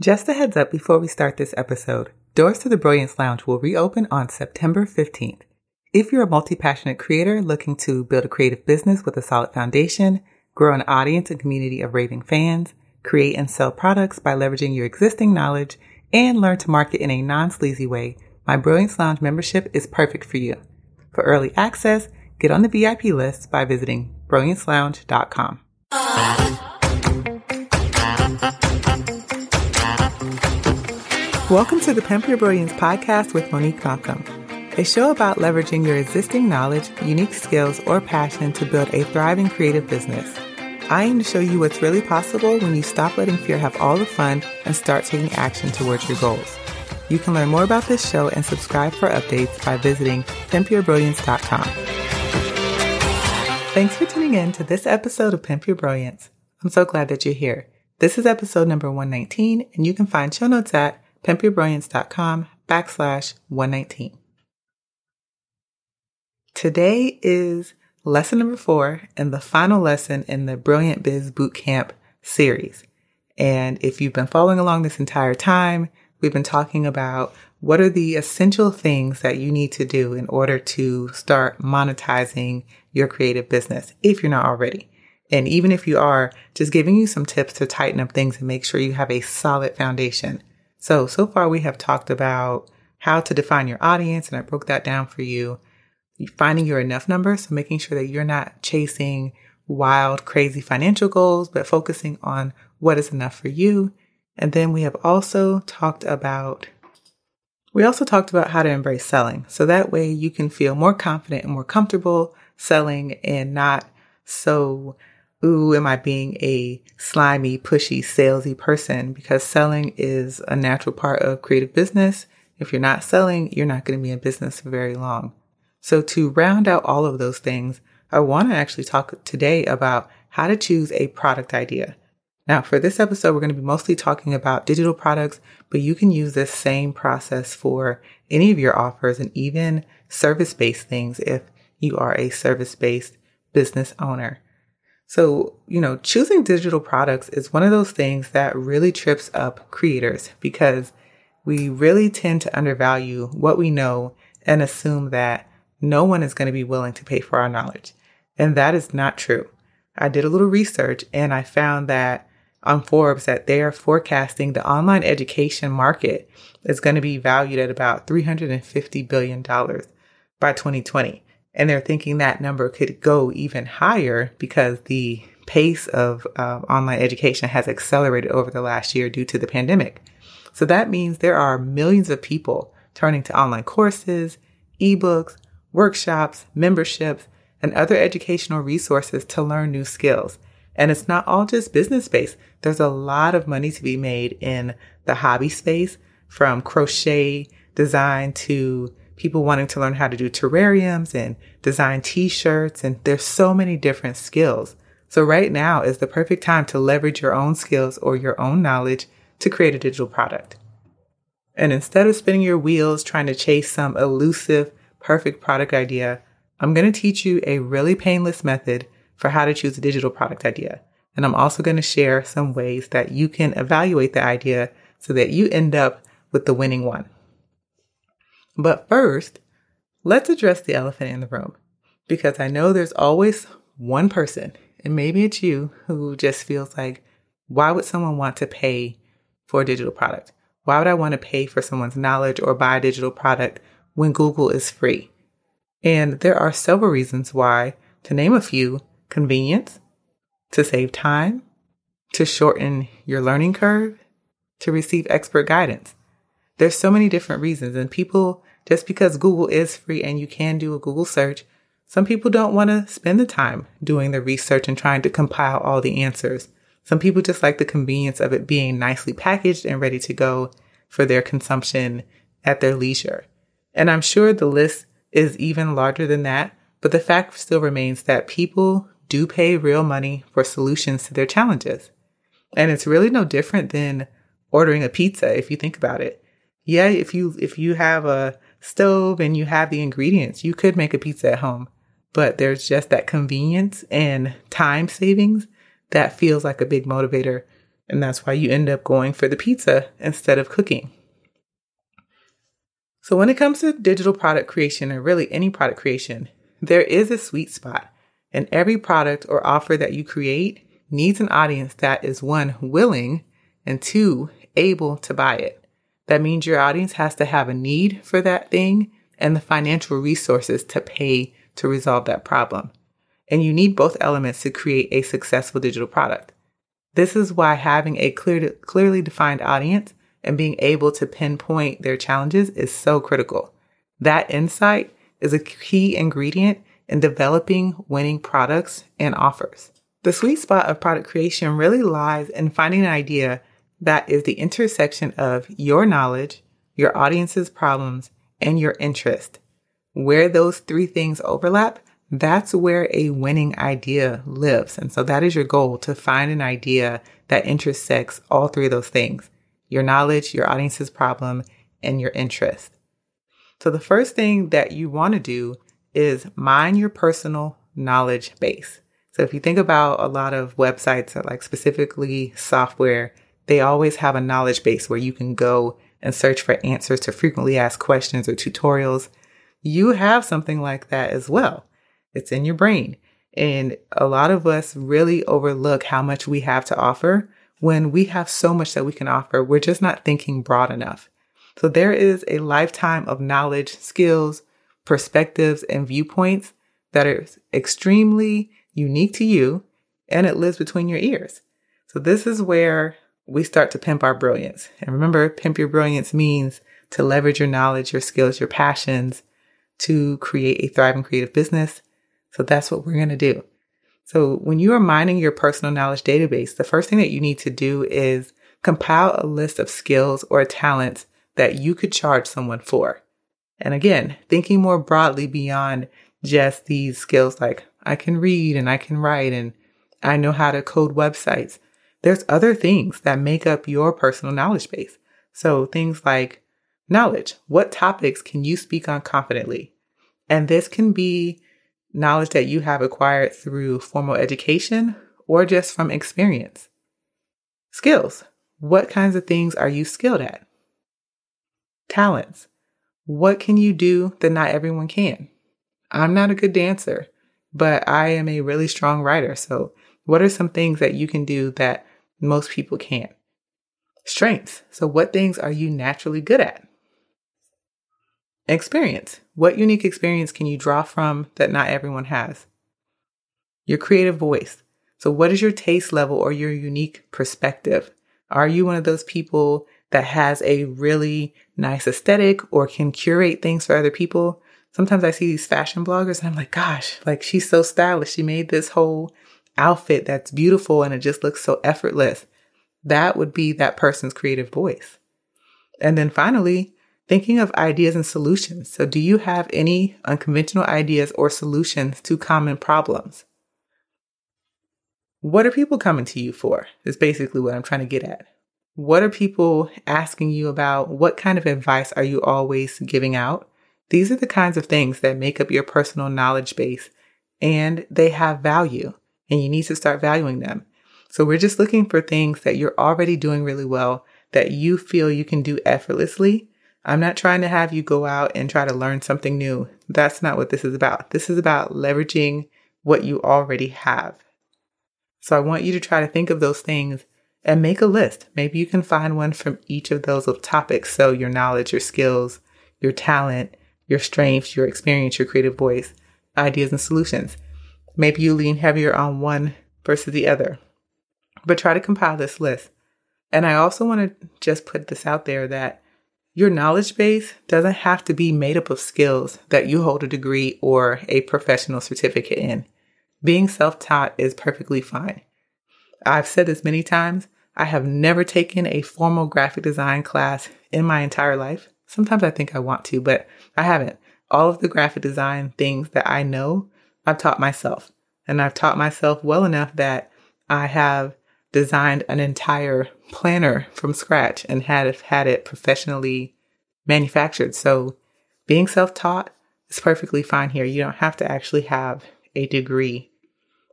Just a heads up before we start this episode doors to the Brilliance Lounge will reopen on September 15th. If you're a multi passionate creator looking to build a creative business with a solid foundation, grow an audience and community of raving fans, create and sell products by leveraging your existing knowledge, and learn to market in a non sleazy way, my Brilliance Lounge membership is perfect for you. For early access, get on the VIP list by visiting brilliancelounge.com. Welcome to the Pimp Your Brilliance podcast with Monique Malcolm, a show about leveraging your existing knowledge, unique skills, or passion to build a thriving creative business. I aim to show you what's really possible when you stop letting fear have all the fun and start taking action towards your goals. You can learn more about this show and subscribe for updates by visiting pimpyourbrilliance.com. Thanks for tuning in to this episode of Pimp Your Brilliance. I'm so glad that you're here. This is episode number 119, and you can find show notes at pimpyourbrilliance.com backslash 119. Today is lesson number four and the final lesson in the Brilliant Biz Bootcamp series. And if you've been following along this entire time, we've been talking about what are the essential things that you need to do in order to start monetizing your creative business if you're not already. And even if you are, just giving you some tips to tighten up things and make sure you have a solid foundation so, so far we have talked about how to define your audience, and I broke that down for you. Finding your enough number, so making sure that you're not chasing wild, crazy financial goals, but focusing on what is enough for you. And then we have also talked about we also talked about how to embrace selling. So that way you can feel more confident and more comfortable selling and not so ooh, am I being a slimy, pushy, salesy person? Because selling is a natural part of creative business. If you're not selling, you're not going to be in business for very long. So to round out all of those things, I want to actually talk today about how to choose a product idea. Now, for this episode, we're going to be mostly talking about digital products, but you can use this same process for any of your offers and even service based things if you are a service based business owner. So, you know, choosing digital products is one of those things that really trips up creators because we really tend to undervalue what we know and assume that no one is going to be willing to pay for our knowledge. And that is not true. I did a little research and I found that on Forbes that they are forecasting the online education market is going to be valued at about $350 billion by 2020. And they're thinking that number could go even higher because the pace of uh, online education has accelerated over the last year due to the pandemic. So that means there are millions of people turning to online courses, ebooks, workshops, memberships, and other educational resources to learn new skills. And it's not all just business space. There's a lot of money to be made in the hobby space from crochet design to people wanting to learn how to do terrariums and design t-shirts. And there's so many different skills. So right now is the perfect time to leverage your own skills or your own knowledge to create a digital product. And instead of spinning your wheels trying to chase some elusive, perfect product idea, I'm going to teach you a really painless method for how to choose a digital product idea. And I'm also going to share some ways that you can evaluate the idea so that you end up with the winning one. But first, let's address the elephant in the room because I know there's always one person, and maybe it's you, who just feels like, why would someone want to pay for a digital product? Why would I want to pay for someone's knowledge or buy a digital product when Google is free? And there are several reasons why, to name a few convenience, to save time, to shorten your learning curve, to receive expert guidance. There's so many different reasons, and people just because Google is free and you can do a Google search, some people don't want to spend the time doing the research and trying to compile all the answers. Some people just like the convenience of it being nicely packaged and ready to go for their consumption at their leisure. And I'm sure the list is even larger than that, but the fact still remains that people do pay real money for solutions to their challenges. And it's really no different than ordering a pizza if you think about it. Yeah, if you if you have a stove and you have the ingredients, you could make a pizza at home. But there's just that convenience and time savings that feels like a big motivator And that's why you end up going for the pizza instead of cooking. So, when it comes to digital product creation, or really any product creation, there is a sweet spot. And every product or offer that you create needs an audience that is one, willing, and two, able to buy it. That means your audience has to have a need for that thing and the financial resources to pay to resolve that problem. And you need both elements to create a successful digital product. This is why having a clear, clearly defined audience and being able to pinpoint their challenges is so critical. That insight is a key ingredient in developing winning products and offers. The sweet spot of product creation really lies in finding an idea that is the intersection of your knowledge, your audience's problems, and your interest. Where those three things overlap, that's where a winning idea lives. And so that is your goal to find an idea that intersects all three of those things your knowledge, your audience's problem, and your interest. So the first thing that you want to do is mine your personal knowledge base. So if you think about a lot of websites that like specifically software, they always have a knowledge base where you can go and search for answers to frequently asked questions or tutorials. You have something like that as well. It's in your brain. And a lot of us really overlook how much we have to offer when we have so much that we can offer. We're just not thinking broad enough. So there is a lifetime of knowledge, skills, perspectives, and viewpoints that are extremely unique to you and it lives between your ears. So this is where we start to pimp our brilliance. And remember, pimp your brilliance means to leverage your knowledge, your skills, your passions to create a thriving creative business so that's what we're going to do. So when you are mining your personal knowledge database, the first thing that you need to do is compile a list of skills or talents that you could charge someone for. And again, thinking more broadly beyond just these skills like I can read and I can write and I know how to code websites. There's other things that make up your personal knowledge base. So things like knowledge. What topics can you speak on confidently? And this can be knowledge that you have acquired through formal education or just from experience. Skills. What kinds of things are you skilled at? Talents. What can you do that not everyone can? I'm not a good dancer, but I am a really strong writer. So, what are some things that you can do that most people can't? Strengths. So, what things are you naturally good at? Experience. What unique experience can you draw from that not everyone has? Your creative voice. So, what is your taste level or your unique perspective? Are you one of those people that has a really nice aesthetic or can curate things for other people? Sometimes I see these fashion bloggers and I'm like, gosh, like she's so stylish. She made this whole outfit that's beautiful and it just looks so effortless. That would be that person's creative voice. And then finally, Thinking of ideas and solutions. So, do you have any unconventional ideas or solutions to common problems? What are people coming to you for? Is basically what I'm trying to get at. What are people asking you about? What kind of advice are you always giving out? These are the kinds of things that make up your personal knowledge base and they have value and you need to start valuing them. So we're just looking for things that you're already doing really well that you feel you can do effortlessly I'm not trying to have you go out and try to learn something new. That's not what this is about. This is about leveraging what you already have. So I want you to try to think of those things and make a list. Maybe you can find one from each of those topics. So your knowledge, your skills, your talent, your strengths, your experience, your creative voice, ideas and solutions. Maybe you lean heavier on one versus the other, but try to compile this list. And I also want to just put this out there that your knowledge base doesn't have to be made up of skills that you hold a degree or a professional certificate in. Being self taught is perfectly fine. I've said this many times. I have never taken a formal graphic design class in my entire life. Sometimes I think I want to, but I haven't. All of the graphic design things that I know, I've taught myself. And I've taught myself well enough that I have designed an entire planner from scratch and had had it professionally manufactured. So being self-taught is perfectly fine here. You don't have to actually have a degree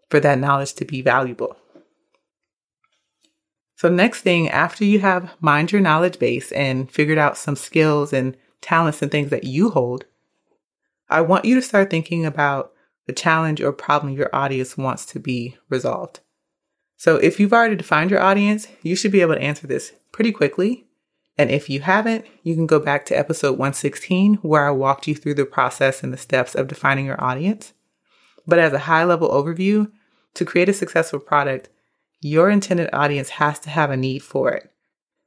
for that knowledge to be valuable. So next thing, after you have mined your knowledge base and figured out some skills and talents and things that you hold, I want you to start thinking about the challenge or problem your audience wants to be resolved. So if you've already defined your audience, you should be able to answer this pretty quickly. And if you haven't, you can go back to episode 116 where I walked you through the process and the steps of defining your audience. But as a high level overview, to create a successful product, your intended audience has to have a need for it.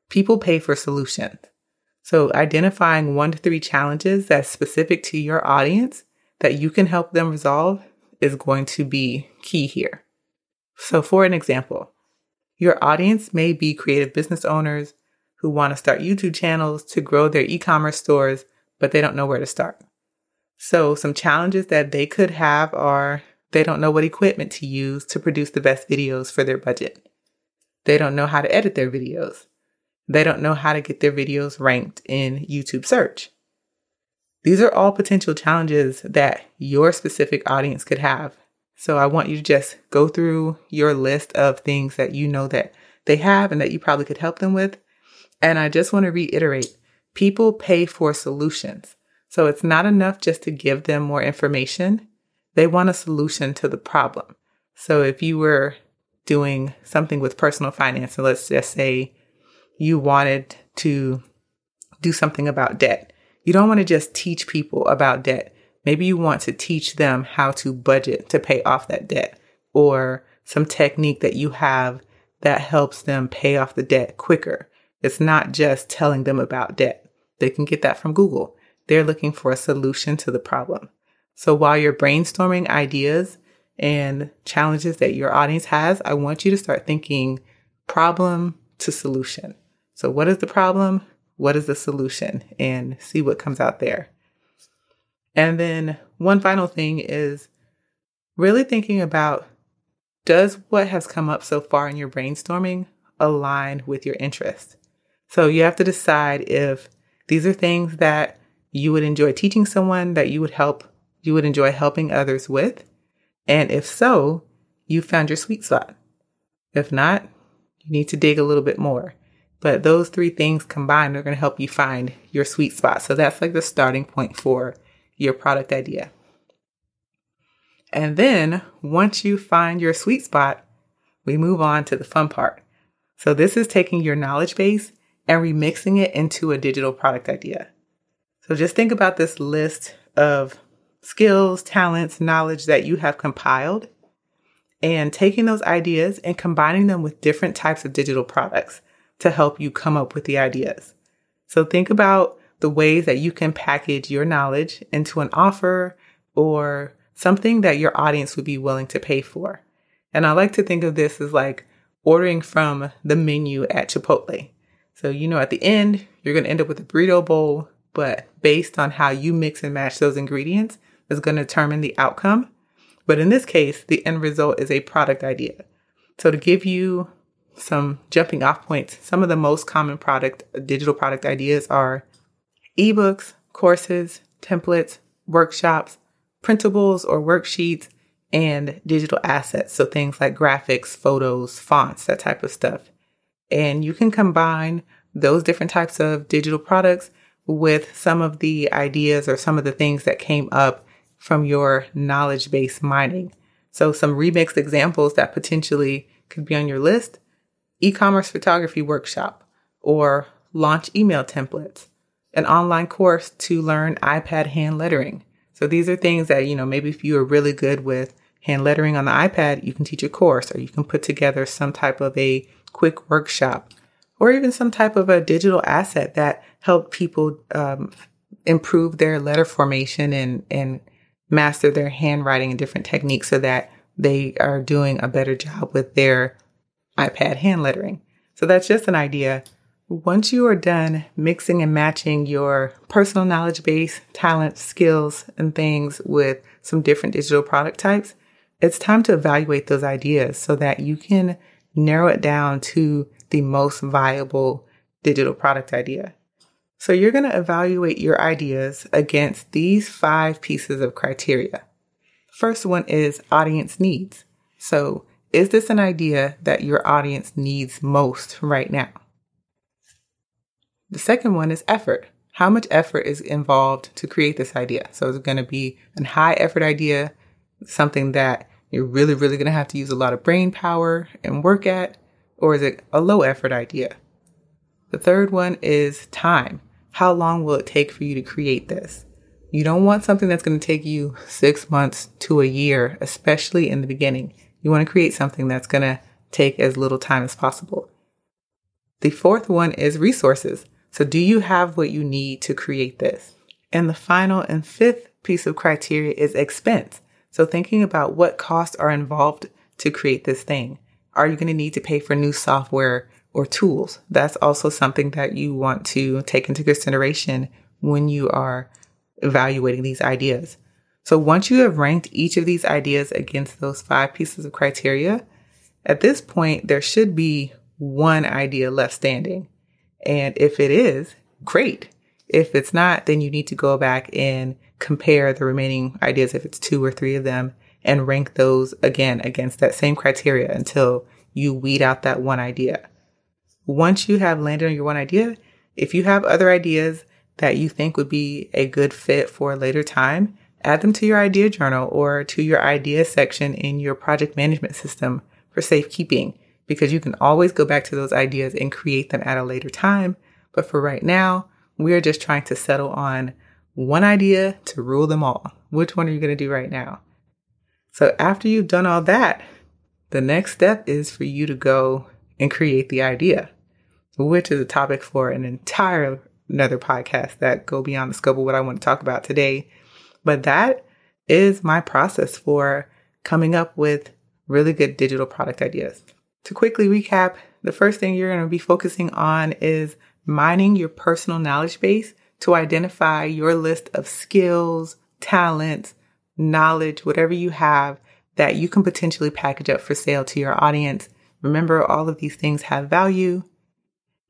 People pay for solutions. So identifying one to three challenges that's specific to your audience that you can help them resolve is going to be key here. So for an example, your audience may be creative business owners who want to start YouTube channels to grow their e-commerce stores, but they don't know where to start. So some challenges that they could have are they don't know what equipment to use to produce the best videos for their budget. They don't know how to edit their videos. They don't know how to get their videos ranked in YouTube search. These are all potential challenges that your specific audience could have. So I want you to just go through your list of things that you know that they have and that you probably could help them with. And I just want to reiterate people pay for solutions. So it's not enough just to give them more information. They want a solution to the problem. So if you were doing something with personal finance, and let's just say you wanted to do something about debt, you don't want to just teach people about debt. Maybe you want to teach them how to budget to pay off that debt or some technique that you have that helps them pay off the debt quicker. It's not just telling them about debt. They can get that from Google. They're looking for a solution to the problem. So while you're brainstorming ideas and challenges that your audience has, I want you to start thinking problem to solution. So what is the problem? What is the solution? And see what comes out there. And then one final thing is really thinking about does what has come up so far in your brainstorming align with your interest? So you have to decide if these are things that you would enjoy teaching someone that you would help you would enjoy helping others with? And if so, you found your sweet spot. If not, you need to dig a little bit more. But those three things combined are going to help you find your sweet spot. So that's like the starting point for your product idea. And then once you find your sweet spot, we move on to the fun part. So this is taking your knowledge base and remixing it into a digital product idea. So just think about this list of skills, talents, knowledge that you have compiled and taking those ideas and combining them with different types of digital products to help you come up with the ideas. So think about the ways that you can package your knowledge into an offer or something that your audience would be willing to pay for. And I like to think of this as like ordering from the menu at Chipotle. So, you know, at the end, you're going to end up with a burrito bowl, but based on how you mix and match those ingredients, is going to determine the outcome. But in this case, the end result is a product idea. So to give you some jumping off points, some of the most common product, digital product ideas are ebooks, courses, templates, workshops, printables or worksheets, and digital assets. So things like graphics, photos, fonts, that type of stuff. And you can combine those different types of digital products with some of the ideas or some of the things that came up from your knowledge base mining. So some remixed examples that potentially could be on your list, e-commerce photography workshop or launch email templates, an online course to learn iPad hand lettering. So these are things that, you know, maybe if you are really good with hand lettering on the iPad, you can teach a course or you can put together some type of a quick workshop or even some type of a digital asset that help people um, improve their letter formation and, and master their handwriting and different techniques so that they are doing a better job with their iPad hand lettering. So that's just an idea. Once you are done mixing and matching your personal knowledge base, talents, skills, and things with some different digital product types, it's time to evaluate those ideas so that you can narrow it down to the most viable digital product idea. So you're going to evaluate your ideas against these five pieces of criteria. First one is audience needs. So Is this an idea that your audience needs most right now? The second one is effort. How much effort is involved to create this idea? So is it going to be a high effort idea, something that you're really, really going to have to use a lot of brain power and work at? Or is it a low effort idea? The third one is time. How long will it take for you to create this? You don't want something that's going to take you six months to a year, especially in the beginning. You want to create something that's going to take as little time as possible. The fourth one is resources. So do you have what you need to create this? And the final and fifth piece of criteria is expense. So thinking about what costs are involved to create this thing. Are you going to need to pay for new software or tools? That's also something that you want to take into consideration when you are evaluating these ideas. So once you have ranked each of these ideas against those five pieces of criteria, at this point, there should be one idea left standing. And if it is, great. If it's not, then you need to go back and compare the remaining ideas, if it's two or three of them, and rank those again against that same criteria until you weed out that one idea. Once you have landed on your one idea, if you have other ideas that you think would be a good fit for a later time, add them to your idea journal or to your idea section in your project management system for safekeeping because you can always go back to those ideas and create them at a later time. But for right now, we're just trying to settle on one idea to rule them all. Which one are you going to do right now? So after you've done all that, the next step is for you to go and create the idea, which is a topic for an entire another podcast that go beyond the scope of what I want to talk about today. But that is my process for coming up with really good digital product ideas. To quickly recap, the first thing you're going to be focusing on is mining your personal knowledge base to identify your list of skills, talents, knowledge, whatever you have that you can potentially package up for sale to your audience. Remember, all of these things have value.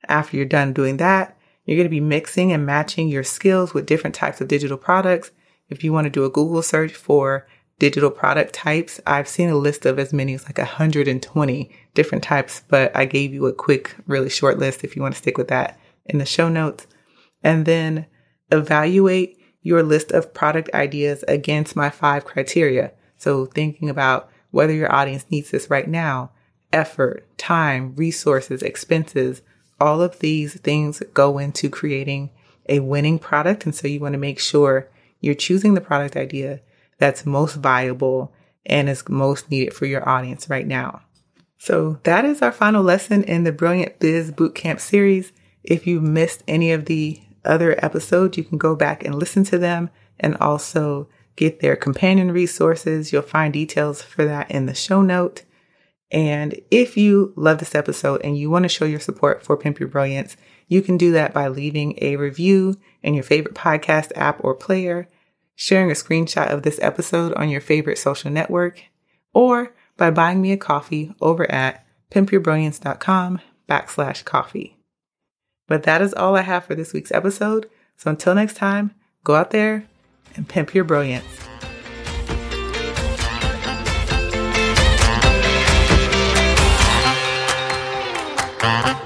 After you're done doing that, you're going to be mixing and matching your skills with different types of digital products. If you want to do a Google search for digital product types, I've seen a list of as many as like 120 different types, but I gave you a quick, really short list if you want to stick with that in the show notes. And then evaluate your list of product ideas against my five criteria. So thinking about whether your audience needs this right now, effort, time, resources, expenses, all of these things go into creating a winning product. And so you want to make sure you're choosing the product idea that's most viable and is most needed for your audience right now. So that is our final lesson in the Brilliant Biz Bootcamp series. If you missed any of the other episodes, you can go back and listen to them and also get their companion resources. You'll find details for that in the show note. And if you love this episode and you want to show your support for Pimp Your Brilliance, you can do that by leaving a review in your favorite podcast app or player, sharing a screenshot of this episode on your favorite social network, or by buying me a coffee over at pimpyourbrilliance.com backslash coffee. But that is all I have for this week's episode. So until next time, go out there and pimp your brilliance. Bye.